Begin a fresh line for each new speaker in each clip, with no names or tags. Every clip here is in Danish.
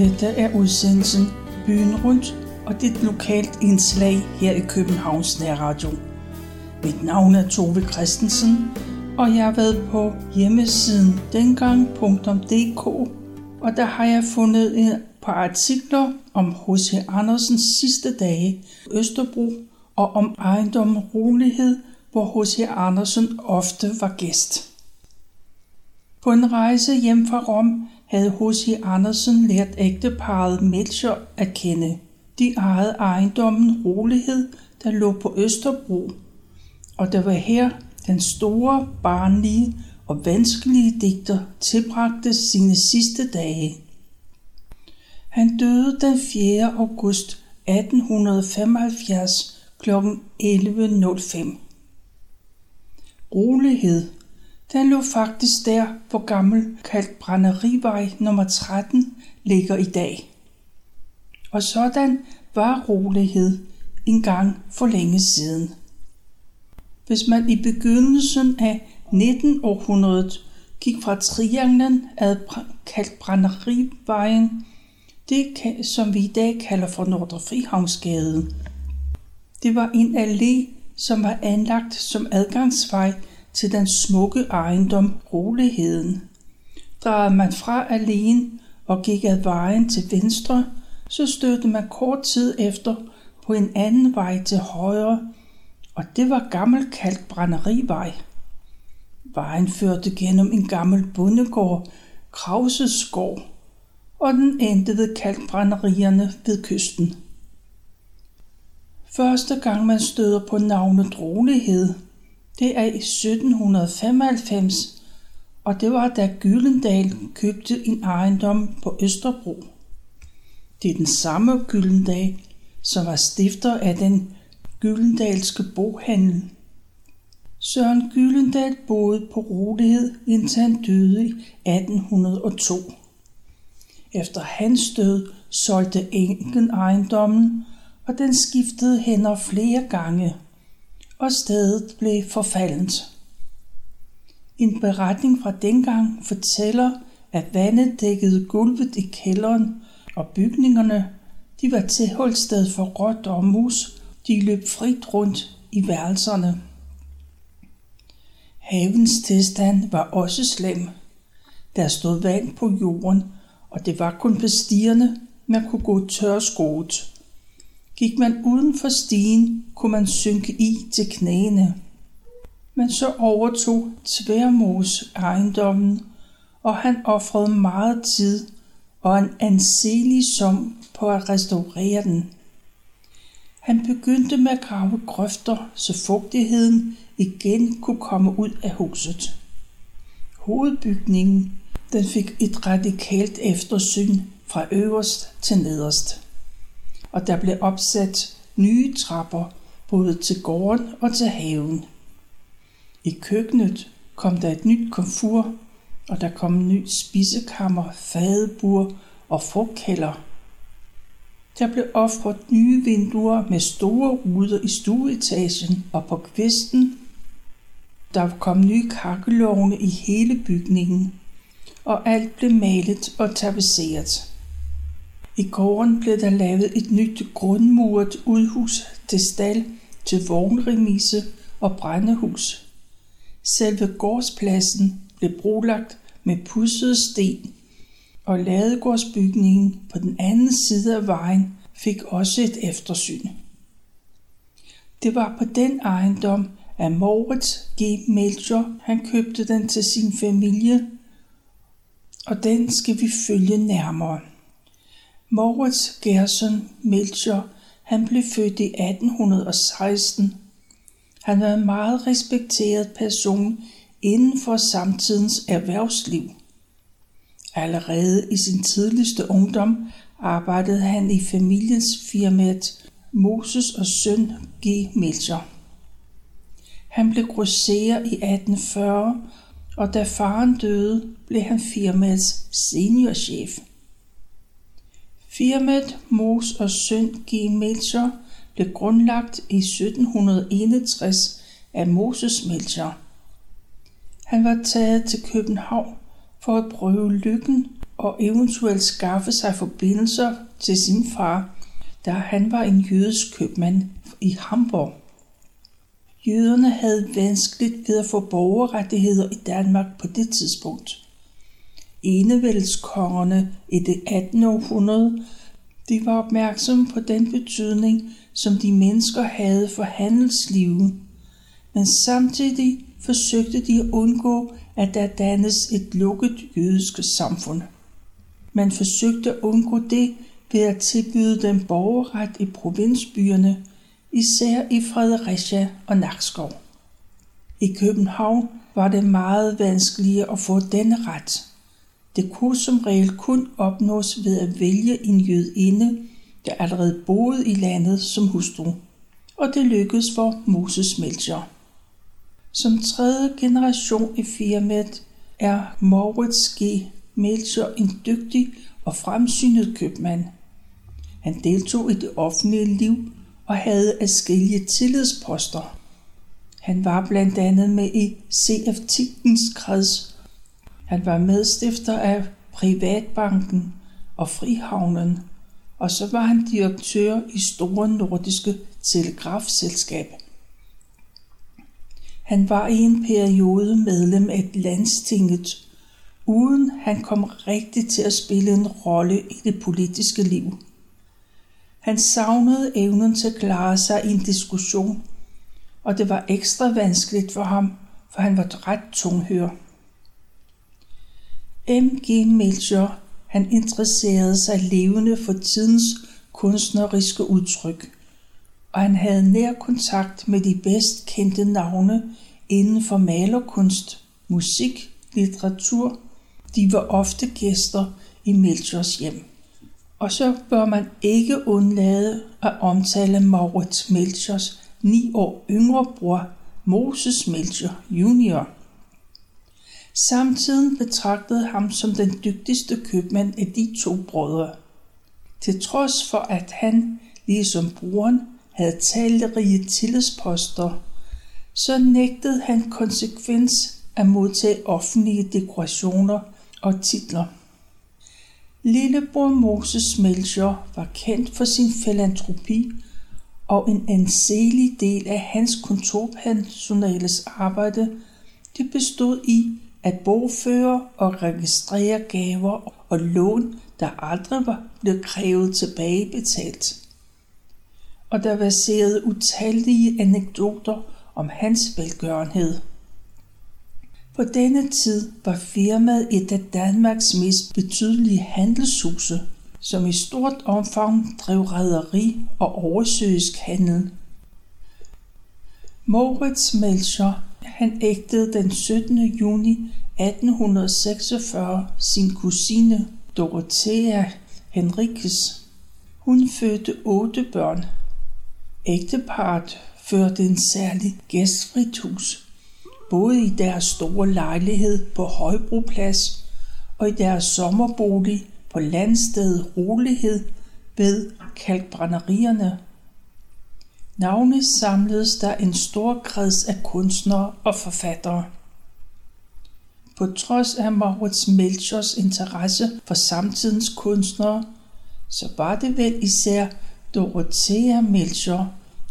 Dette er udsendelsen Byen Rundt, og det er et lokalt indslag her i Københavns Nærradio. Mit navn er Tove Christensen, og jeg har været på hjemmesiden dengang.dk, og der har jeg fundet et par artikler om H.C. Andersens sidste dage Østerbro og om ejendommen Rolighed, hvor H.C. Andersen ofte var gæst. På en rejse hjem fra Rom havde H.C. Andersen lært ægteparet Melcher at kende. De ejede ejendommen Rolighed, der lå på Østerbro, og det var her den store, barnlige og vanskelige digter tilbragte sine sidste dage. Han døde den 4. august 1875 kl. 11.05. Rolighed den lå faktisk der, hvor gammel kaldt Brænderivej nummer 13 ligger i dag. Og sådan var rolighed en gang for længe siden. Hvis man i begyndelsen af 1900 gik fra trianglen ad kaldt Brænderivejen, det som vi i dag kalder for Nordre Frihavnsgade. Det var en allé, som var anlagt som adgangsvej til den smukke ejendom Roligheden. Drejede man fra alene og gik ad vejen til venstre, så stødte man kort tid efter på en anden vej til højre, og det var gammel brænderivej. Vejen førte gennem en gammel bondegård, Krauses gård, og den endte ved kalkbrænderierne ved kysten. Første gang man støder på navnet Drolighed, det er i 1795, og det var da Gyldendal købte en ejendom på Østerbro. Det er den samme Gyldendal, som var stifter af den Gyldendalske boghandel. Søren Gyldendal boede på rolighed, indtil han døde i 1802. Efter hans død solgte enken ejendommen, og den skiftede hænder flere gange – og stedet blev forfaldent. En beretning fra dengang fortæller, at vandet dækkede gulvet i kælderen, og bygningerne de var tilholdssted for råt og mus. De løb frit rundt i værelserne. Havens tilstand var også slem. Der stod vand på jorden, og det var kun på stierne, man kunne gå tørskoet. Gik man uden for stigen, kunne man synke i til knæene. Men så overtog Tværmos ejendommen, og han offrede meget tid og en anselig sum på at restaurere den. Han begyndte med at grave grøfter, så fugtigheden igen kunne komme ud af huset. Hovedbygningen den fik et radikalt eftersyn fra øverst til nederst og der blev opsat nye trapper både til gården og til haven. I køkkenet kom der et nyt komfur, og der kom en ny spisekammer, fadebur og frugtkælder. Der blev offret nye vinduer med store ruder i stueetagen og på kvisten. Der kom nye kakkelovne i hele bygningen, og alt blev malet og tapetseret. I gården blev der lavet et nyt grundmuret udhus til stald, til vognremise og brændehus. Selve gårdspladsen blev brolagt med pudset sten, og ladegårdsbygningen på den anden side af vejen fik også et eftersyn. Det var på den ejendom, at Moritz G. Melcher han købte den til sin familie, og den skal vi følge nærmere. Moritz Gerson Melcher han blev født i 1816. Han var en meget respekteret person inden for samtidens erhvervsliv. Allerede i sin tidligste ungdom arbejdede han i familiens firmaet Moses og søn G. Melcher. Han blev grosserer i 1840, og da faren døde, blev han firmaets seniorchef. Firmaet Mos og Søn G. Melcher blev grundlagt i 1761 af Moses Melcher. Han var taget til København for at prøve lykken og eventuelt skaffe sig forbindelser til sin far, da han var en jødisk købmand i Hamburg. Jøderne havde vanskeligt ved at få borgerrettigheder i Danmark på det tidspunkt. Enevældskongerne i det 18. århundrede de var opmærksomme på den betydning, som de mennesker havde for handelslivet, men samtidig forsøgte de at undgå, at der dannes et lukket jødisk samfund. Man forsøgte at undgå det ved at tilbyde dem borgerret i provinsbyerne, især i Fredericia og Nakskov. I København var det meget vanskeligere at få denne ret. Det kunne som regel kun opnås ved at vælge en jødinde, der allerede boede i landet som hustru, og det lykkedes for Moses Melcher. Som tredje generation i firmaet er Moritz G. Melcher en dygtig og fremsynet købmand. Han deltog i det offentlige liv og havde adskillige tillidsposter. Han var blandt andet med i C.F. Tikkens kreds. Han var medstifter af Privatbanken og Frihavnen, og så var han direktør i Store Nordiske Telegrafselskab. Han var i en periode medlem af landstinget, uden han kom rigtig til at spille en rolle i det politiske liv. Han savnede evnen til at klare sig i en diskussion, og det var ekstra vanskeligt for ham, for han var ret tunghør. M.G. Melcher, han interesserede sig levende for tidens kunstneriske udtryk, og han havde nær kontakt med de bedst kendte navne inden for malerkunst, musik, litteratur. De var ofte gæster i Melchers hjem. Og så bør man ikke undlade at omtale Maurits Melchers ni år yngre bror Moses Melcher Jr. Samtiden betragtede ham som den dygtigste købmand af de to brødre. Til trods for at han, ligesom broren, havde talrige tillidsposter, så nægtede han konsekvens at modtage offentlige dekorationer og titler. Lillebror Moses Melcher var kendt for sin filantropi, og en anselig del af hans kontorpersonales arbejde det bestod i at bogføre og registrere gaver og lån, der aldrig var blevet krævet tilbagebetalt. Og der verserede utallige anekdoter om hans velgørenhed. På denne tid var firmaet et af Danmarks mest betydelige handelshuse, som i stort omfang drev rædderi og oversøisk handel. Moritz Melcher, han ægtede den 17. juni 1846 sin kusine Dorothea Henriques. Hun fødte otte børn. Ægteparet førte en særlig gæstfrit hus både i deres store lejlighed på Højbroplads og i deres sommerbolig på landstedet Rolighed ved kalkbrænderierne. Navne samledes der en stor kreds af kunstnere og forfattere. På trods af Maurits Melchers interesse for samtidens kunstnere, så var det vel især Dorothea Melcher,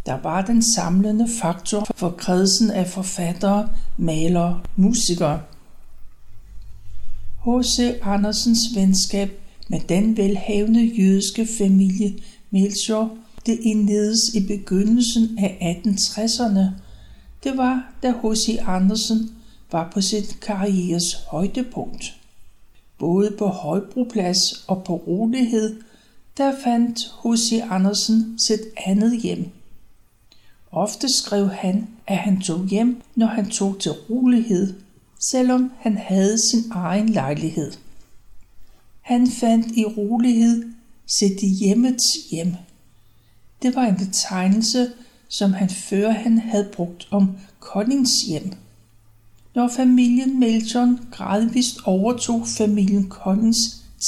der var den samlende faktor for kredsen af forfattere, malere, musikere. H.C. Andersens venskab med den velhavende jødiske familie Melchior, det indledes i begyndelsen af 1860'erne. Det var, da H.C. Andersen var på sit karrieres højdepunkt. Både på Højbroplads og på Rolighed, der fandt H.C. Andersen sit andet hjem – Ofte skrev han, at han tog hjem, når han tog til rolighed, selvom han havde sin egen lejlighed. Han fandt i rolighed sit hjemmets hjem. Det var en betegnelse, som han før han havde brugt om Collins hjem. Når familien Melton gradvist overtog familien Collins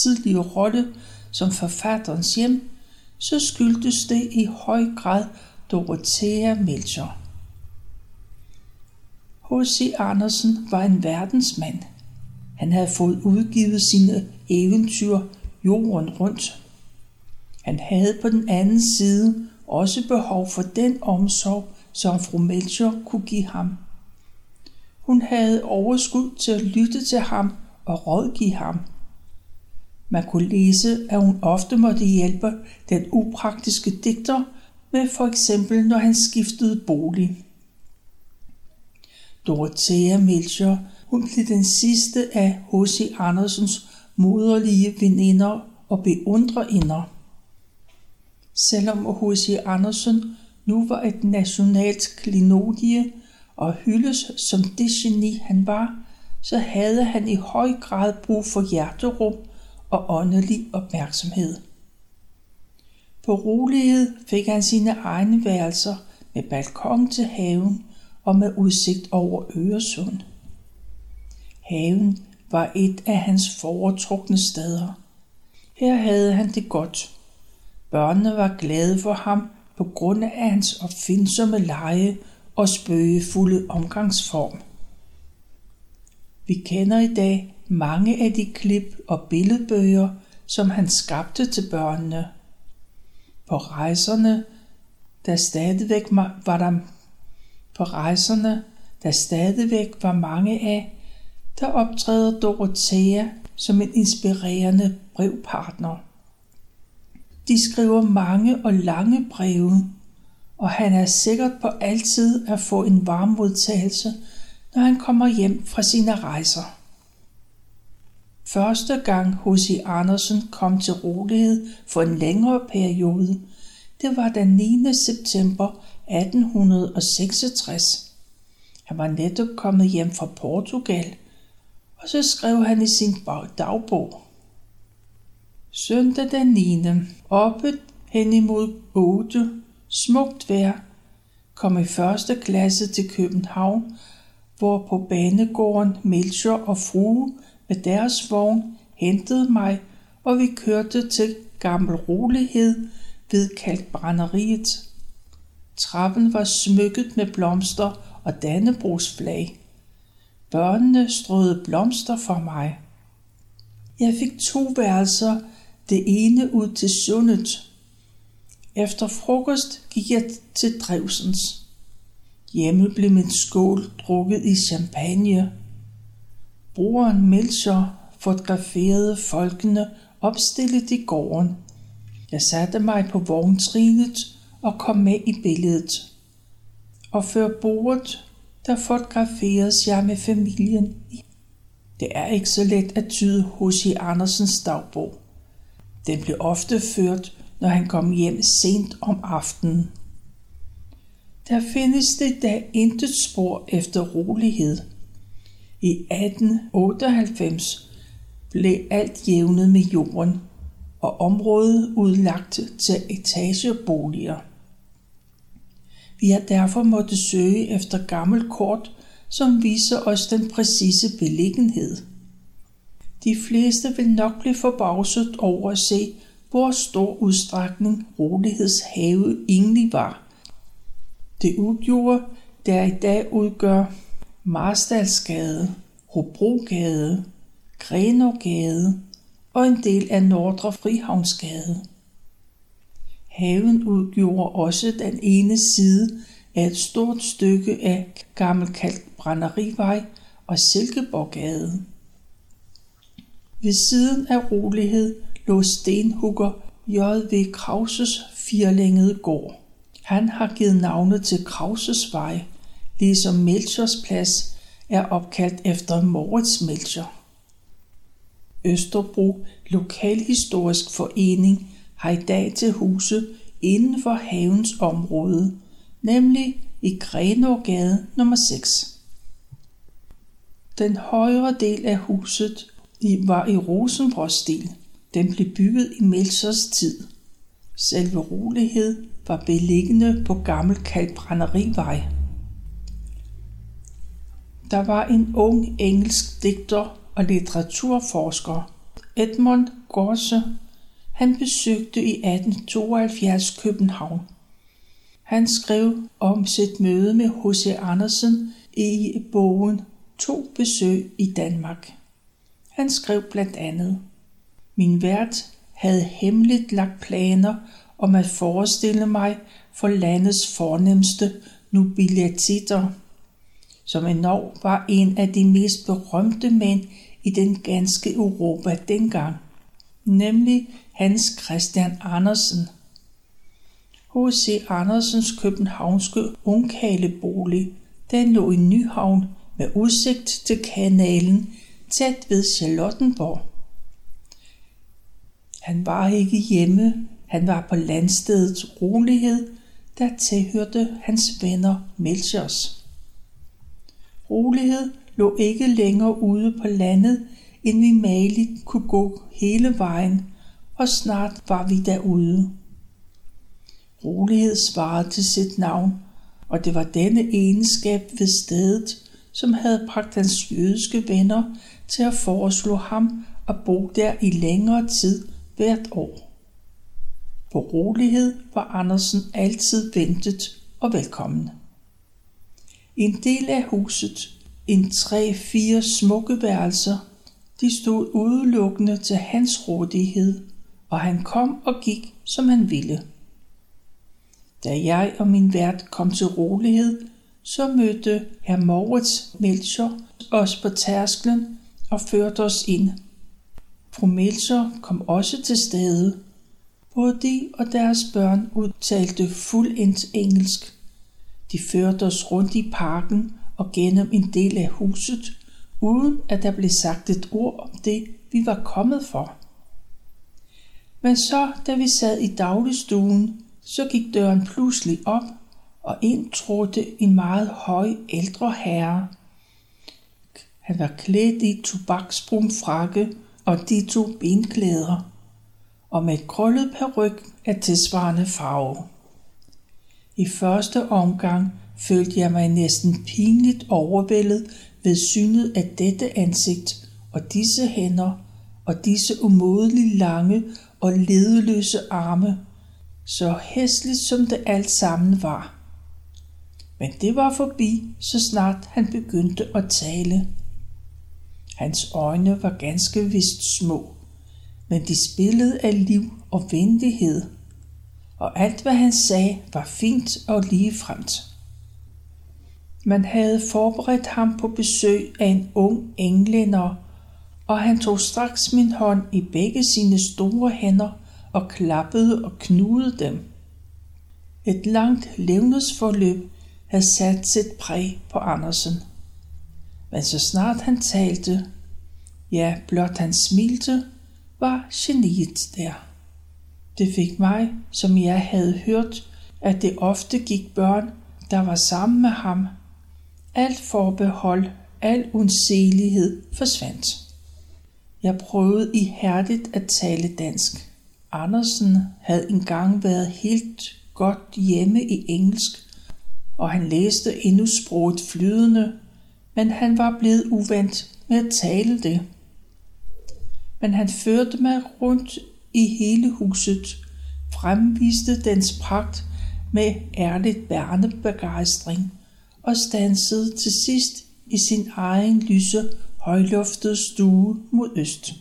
tidlige rolle som forfatterens hjem, så skyldtes det i høj grad Dorothea Melcher. H.C. Andersen var en verdensmand. Han havde fået udgivet sine eventyr jorden rundt. Han havde på den anden side også behov for den omsorg, som fru Melchior kunne give ham. Hun havde overskud til at lytte til ham og rådgive ham. Man kunne læse, at hun ofte måtte hjælpe den upraktiske digter med for eksempel, når han skiftede bolig. Dorothea Melchior, hun blev den sidste af H.C. Andersens moderlige veninder og beundrerinder. Selvom H.C. Andersen nu var et nationalt klinodie og hyldes som det geni han var, så havde han i høj grad brug for hjerterum og åndelig opmærksomhed. På rolighed fik han sine egne værelser med balkon til haven og med udsigt over Øresund. Haven var et af hans foretrukne steder. Her havde han det godt. Børnene var glade for ham på grund af hans opfindsomme leje og spøgefulde omgangsform. Vi kender i dag mange af de klip og billedbøger, som han skabte til børnene. På rejserne, der stadigvæk var der på rejserne, der stadigvæk var mange af, der optræder Dorothea som en inspirerende brevpartner. De skriver mange og lange breve, og han er sikkert på altid at få en varm modtagelse, når han kommer hjem fra sine rejser. Første gang H.C. Andersen kom til rolighed for en længere periode, det var den 9. september 1866. Han var netop kommet hjem fra Portugal, og så skrev han i sin dagbog. Søndag den 9. Oppe hen imod 8. Smukt vejr. Kom i første klasse til København, hvor på banegården Melcher og frue med deres vogn hentede mig, og vi kørte til Gammel Rolighed ved Kalkbrænderiet. Trappen var smykket med blomster og Dannebrogs flag. Børnene strøede blomster for mig. Jeg fik to værelser, det ene ud til sundet. Efter frokost gik jeg til Drevsens. Hjemme blev min skål drukket i champagne. Broren Melcher fotograferede folkene opstillet i gården. Jeg satte mig på vogntrinet og kom med i billedet. Og før bordet, der fotograferes jeg med familien. Det er ikke så let at tyde H.C. Andersens dagbog. Den blev ofte ført, når han kom hjem sent om aftenen. Der findes det da intet spor efter rolighed. I 1898 blev alt jævnet med jorden, og området udlagt til etageboliger. Vi har derfor måttet søge efter gammel kort, som viser os den præcise beliggenhed. De fleste vil nok blive forbavset over at se, hvor stor udstrækning rolighedshave egentlig var. Det udgjorde, der i dag udgør Marstalsgade, Hobrogade, Grenogade og en del af Nordre Frihavnsgade. Haven udgjorde også den ene side af et stort stykke af Gammelkalk Brænderivej og Silkeborggade. Ved siden af rolighed lå stenhugger J.V. Krauses firlængede gård. Han har givet navnet til Krauses vej, ligesom Melchers plads er opkaldt efter Moritz Melcher. Østerbro Lokalhistorisk Forening har i dag til huse inden for havens område, nemlig i Grenågade nummer 6. Den højre del af huset var i Rosenborg-stil. Den blev bygget i Melchers tid. Selve rolighed var beliggende på Gammel Kalkbrænderivej. Der var en ung engelsk digter og litteraturforsker, Edmund Gorse. Han besøgte i 1872 København. Han skrev om sit møde med H.C. Andersen i bogen To besøg i Danmark. Han skrev blandt andet, Min vært havde hemmeligt lagt planer om at forestille mig for landets fornemmeste nobiliteter, som endnu var en af de mest berømte mænd i den ganske Europa dengang, nemlig Hans Christian Andersen. H.C. Andersens københavnske ungkalebolig, den lå i Nyhavn med udsigt til kanalen tæt ved Charlottenborg. Han var ikke hjemme, han var på landstedets rolighed, der tilhørte hans venner Melchers. Rolighed lå ikke længere ude på landet, end vi maligt kunne gå hele vejen, og snart var vi derude. Rolighed svarede til sit navn, og det var denne egenskab ved stedet, som havde bragt hans jødiske venner til at foreslå ham at bo der i længere tid hvert år. På rolighed var Andersen altid ventet og velkommen. En del af huset, en tre-fire smukke værelser, de stod udelukkende til hans rådighed, og han kom og gik, som han ville. Da jeg og min vært kom til rolighed, så mødte herr Moritz Melcher os på tærsklen og førte os ind. Fru Melcher kom også til stede. Både de og deres børn udtalte fuldendt engelsk. De førte os rundt i parken og gennem en del af huset, uden at der blev sagt et ord om det, vi var kommet for. Men så, da vi sad i dagligstuen, så gik døren pludselig op, og ind trådte en meget høj ældre herre. Han var klædt i tobaksbrun frakke og de to benklæder, og med et krøllet peruk af tilsvarende farve. I første omgang følte jeg mig næsten pinligt overvældet ved synet af dette ansigt og disse hænder og disse umådeligt lange og ledeløse arme, så hæsligt som det alt sammen var. Men det var forbi, så snart han begyndte at tale. Hans øjne var ganske vist små, men de spillede af liv og venlighed, og alt hvad han sagde var fint og ligefremt. Man havde forberedt ham på besøg af en ung englænder, og han tog straks min hånd i begge sine store hænder og klappede og knudede dem. Et langt levnedsforløb havde sat sit præg på Andersen. Men så snart han talte, ja, blot han smilte, var geniet der. Det fik mig, som jeg havde hørt, at det ofte gik børn, der var sammen med ham. Alt forbehold, al undselighed forsvandt. Jeg prøvede ihærdigt at tale dansk. Andersen havde engang været helt godt hjemme i engelsk, og han læste endnu sproget flydende, men han var blevet uvant med at tale det. Men han førte mig rundt i hele huset, fremviste dens pragt med ærligt børnebegejstring og stansede til sidst i sin egen lyse, højluftede stue mod øst.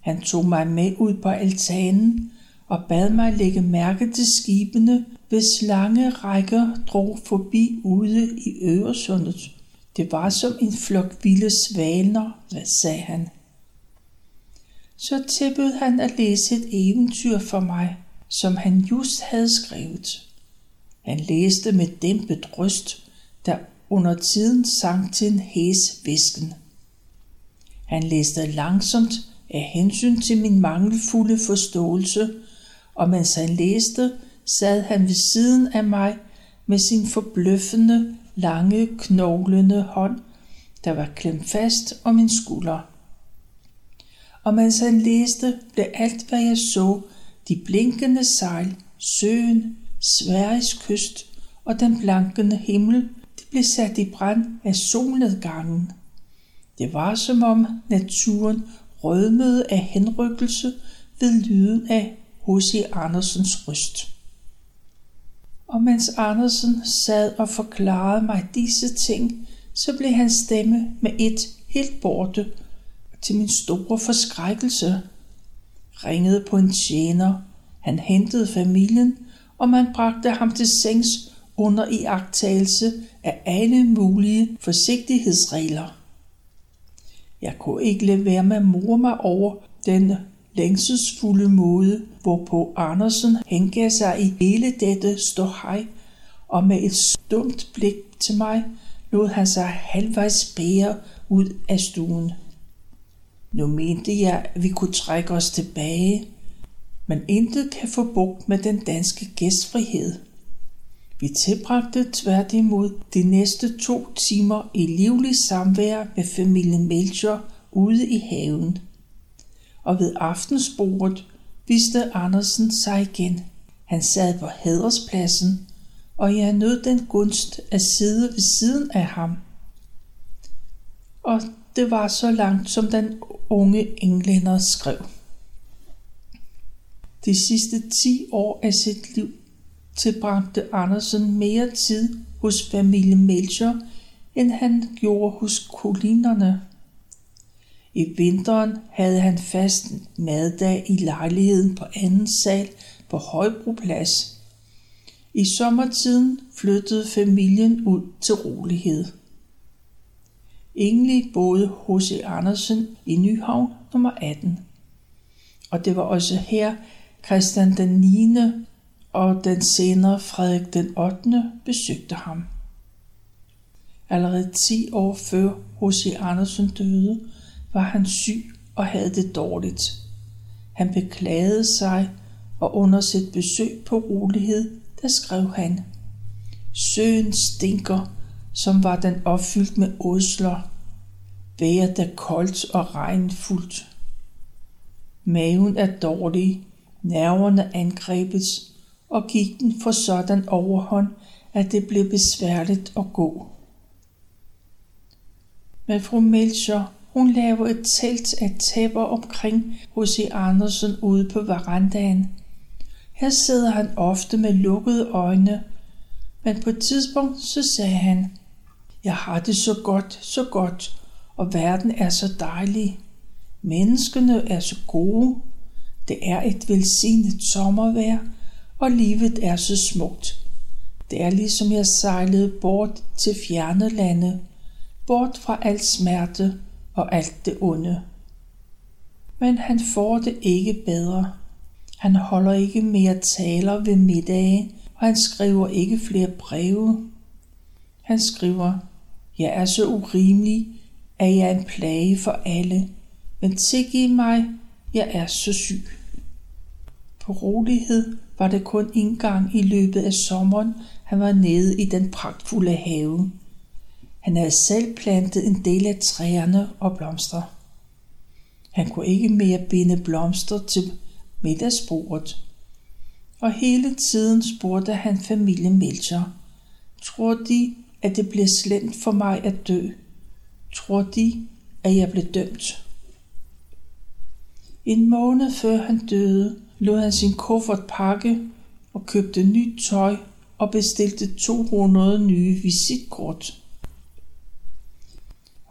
Han tog mig med ud på altanen og bad mig lægge mærke til skibene, hvis lange rækker drog forbi ude i Øresundet. Det var som en flok vilde svalner, sagde han. Så tilbød han at læse et eventyr for mig, som han just havde skrevet. Han læste med dæmpet røst, der under tiden sang til en hæs visken. Han læste langsomt af hensyn til min mangelfulde forståelse, og mens han læste, sad han ved siden af mig med sin forbløffende, lange, knoglende hånd, der var klemt fast om min skulder. Og mens han læste, blev alt, hvad jeg så, de blinkende sejl, søen, Sveriges kyst og den blankende himmel, det blev sat i brand af solnedgangen. Det var som om naturen rødmede af henrykkelse ved lyden af H.C. Andersens røst. Og mens Andersen sad og forklarede mig disse ting, så blev hans stemme med et helt borte, til min store forskrækkelse ringede på en tjener. Han hentede familien, og man bragte ham til sengs under iagtagelse af alle mulige forsigtighedsregler. Jeg kunne ikke lade være med at mor mig over den længselsfulde måde, hvorpå Andersen hengav sig i hele dette ståhej, og med et stumt blik til mig lod han sig halvvejs bære ud af stuen. Nu mente jeg, at vi kunne trække os tilbage, men intet kan få bugt med den danske gæstfrihed. Vi tilbragte tværtimod de næste to timer i livlig samvær med familien Melcher ude i haven. Og ved aftensbordet viste Andersen sig igen. Han sad på hæderspladsen, og jeg nød den gunst at sidde ved siden af ham. Og det var så langt, som den unge englænder skrev. De sidste 10 år af sit liv tilbragte Andersen mere tid hos familien Melcher, end han gjorde hos kolinerne. I vinteren havde han fast maddag i lejligheden på anden sal på Højbroplads. I sommertiden flyttede familien ud til rolighed. Ingelig boede H.C. E. Andersen i Nyhavn nummer 18. Og det var også her Christian den 9. og den senere Frederik den 8. besøgte ham. Allerede 10 år før H.C. E. Andersen døde, var han syg og havde det dårligt. Han beklagede sig, og under sit besøg på rolighed, der skrev han, Søen stinker, som var den opfyldt med ådsler. Vejret er koldt og regnfuldt. Maven er dårlig, nerverne angrebes, og gik den for sådan overhånd, at det blev besværligt at gå. Men fru Melcher, hun laver et telt af tæpper omkring hos i Andersen ude på verandaen. Her sidder han ofte med lukkede øjne, men på et tidspunkt så sagde han, jeg har det så godt, så godt, og verden er så dejlig. Menneskene er så gode. Det er et velsignet sommervejr, og livet er så smukt. Det er ligesom jeg sejlede bort til fjerne lande, bort fra alt smerte og alt det onde. Men han får det ikke bedre. Han holder ikke mere taler ved middage, og han skriver ikke flere breve. Han skriver, jeg er så urimelig, at jeg er en plage for alle, men tilgiv mig, jeg er så syg. På rolighed var det kun en gang i løbet af sommeren, han var nede i den pragtfulde have. Han havde selv plantet en del af træerne og blomster. Han kunne ikke mere binde blomster til middagsbordet. Og hele tiden spurgte han familien Melcher, tror de, at det bliver slemt for mig at dø? Tror de, at jeg blev dømt? En måned før han døde, lod han sin kuffert pakke og købte nyt tøj og bestilte 200 nye visitkort.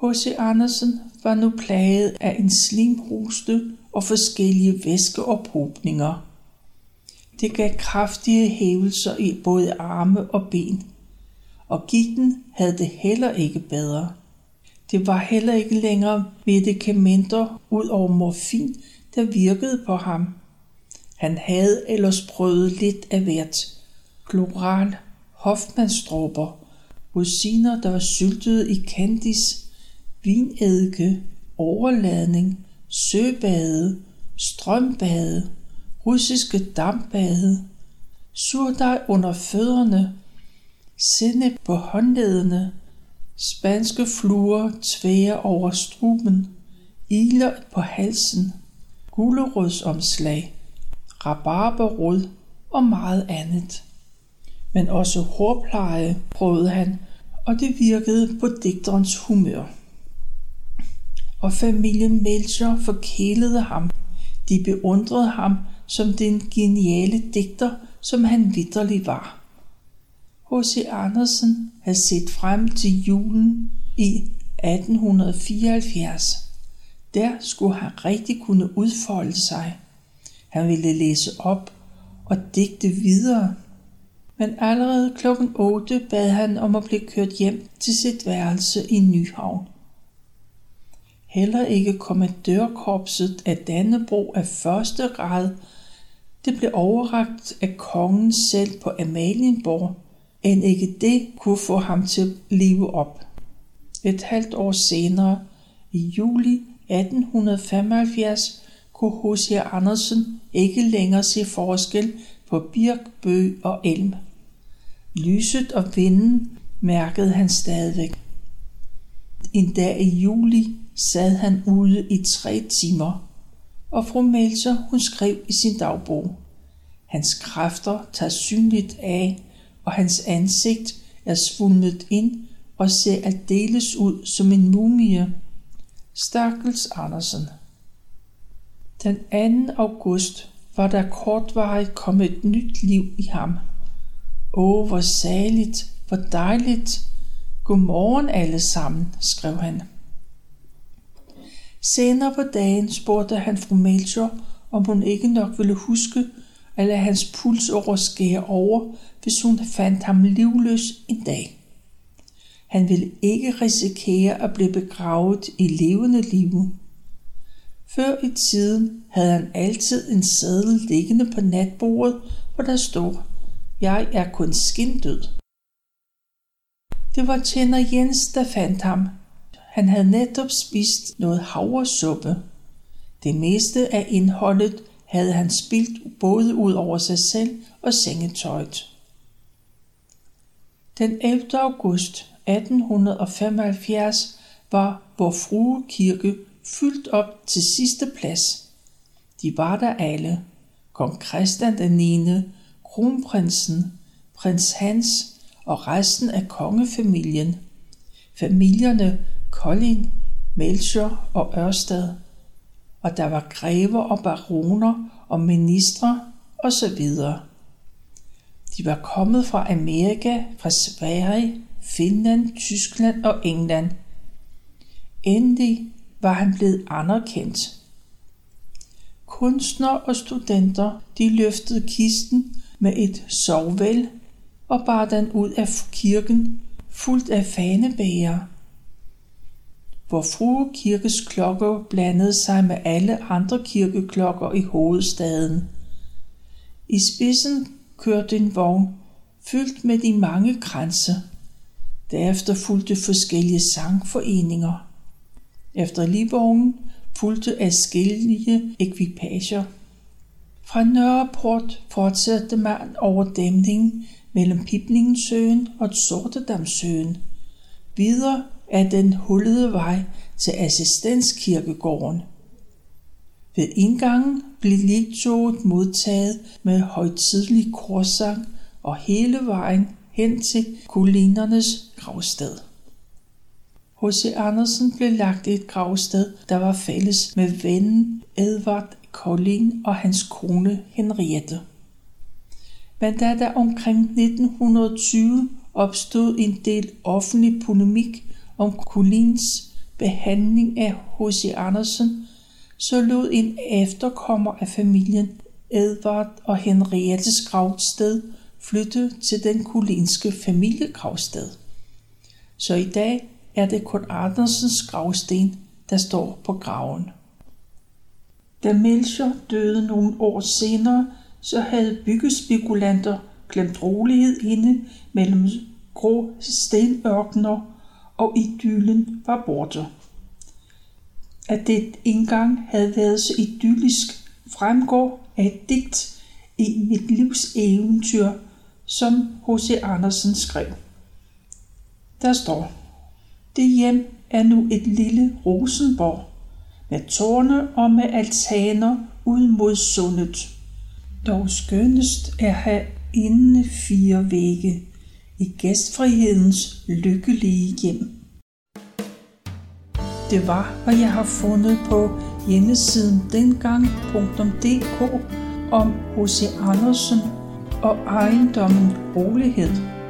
H.C. Andersen var nu plaget af en slimhoste og forskellige væskeophobninger. Det gav kraftige hævelser i både arme og ben, og gigten havde det heller ikke bedre. Det var heller ikke længere medicamenter ud over morfin, der virkede på ham. Han havde ellers prøvet lidt af hvert. Chloral, hofmandsdråber, rosiner, der var syltet i kandis, vinedike, overladning, søbade, strømbade, russiske dampbade, surdej under fødderne, sinde på håndledene, spanske fluer tvære over struben, iler på halsen, gulerodsomslag, rabarberrod og meget andet. Men også hårpleje prøvede han, og det virkede på digterens humør. Og familien Melcher forkælede ham. De beundrede ham som den geniale digter, som han vidderlig var. H.C. Andersen havde set frem til julen i 1874. Der skulle han rigtig kunne udfolde sig. Han ville læse op og digte videre. Men allerede klokken 8 bad han om at blive kørt hjem til sit værelse i Nyhavn. Heller ikke kommandørkorpset af Dannebro af første grad. Det blev overragt af kongen selv på Amalienborg, end ikke det kunne få ham til at leve op. Et halvt år senere, i juli 1875, kunne H.C. Andersen ikke længere se forskel på birk, bøg og elm. Lyset og vinden mærkede han stadigvæk. En dag i juli sad han ude i tre timer, og fru Melser hun skrev i sin dagbog. Hans kræfter tager synligt af, og hans ansigt er svundet ind og ser aldeles ud som en mumie. Stakkels Andersen. Den 2. august var der kortvarigt kommet et nyt liv i ham. Åh, hvor saligt, hvor dejligt. Godmorgen alle sammen, skrev han. Senere på dagen spurgte han fru Melchior, om hun ikke nok ville huske at lade hans puls skære over, hvis hun fandt ham livløs en dag. Han ville ikke risikere at blive begravet i levende liv. Før i tiden havde han altid en sædel liggende på natbordet, hvor der stod, jeg er kun skindød. Det var tjener Jens, der fandt ham. Han havde netop spist noget havresuppe. Det meste af indholdet havde han spildt både ud over sig selv og sengetøjet. Den 11. august 1875 var vor frue kirke fyldt op til sidste plads. De var der alle. Kong Christian den 9., kronprinsen, prins Hans og resten af kongefamilien. Familierne Kolding, Melchior og Ørsted. Og der var grever og baroner og ministre og så videre. De var kommet fra Amerika, fra Sverige, Finland, Tyskland og England. Endelig var han blevet anerkendt. Kunstnere og studenter, de løftede kisten med et sovvel og bar den ud af kirken, fuldt af fanebæger. Hvor frue kirkes klokker blandede sig med alle andre kirkeklokker i hovedstaden. I spidsen kørte en vogn, fyldt med de mange kranse. Derefter fulgte forskellige sangforeninger. Efter livvognen fulgte adskillige ekvipager. Fra Nørreport fortsatte man over dæmningen mellem Pipningensøen og Sortedamsøen. Videre er den hullede vej til assistenskirkegården. Ved indgangen blev ligtoget modtaget med højtidlig korsang og hele vejen hen til kulinernes gravsted. H.C. Andersen blev lagt i et gravsted, der var fælles med vennen Edvard Kolding og hans kone Henriette. Men da der omkring 1920 opstod en del offentlig polemik om Collins behandling af H.C. Andersen, så lod en efterkommer af familien Edvard og Henriettes gravsted flytte til den kulinske familiegravsted. Så i dag er det kun Andersens gravsten, der står på graven. Da Melchior døde nogle år senere, så havde byggespekulanter glemt rolighed inde mellem grå stenørkner, og idyllen var borte. At det engang havde været så idyllisk, fremgår af et digt i mit livs eventyr, som H.C. Andersen skrev. Der står, det hjem er nu et lille Rosenborg, med tårne og med altaner ud mod sundet. Dog skønnest er have inde fire vægge i gæstfrihedens lykkelige hjem. Det var, hvad jeg har fundet på hjemmesiden dengang.dk om H.C. Andersen og ejendommen rolighed.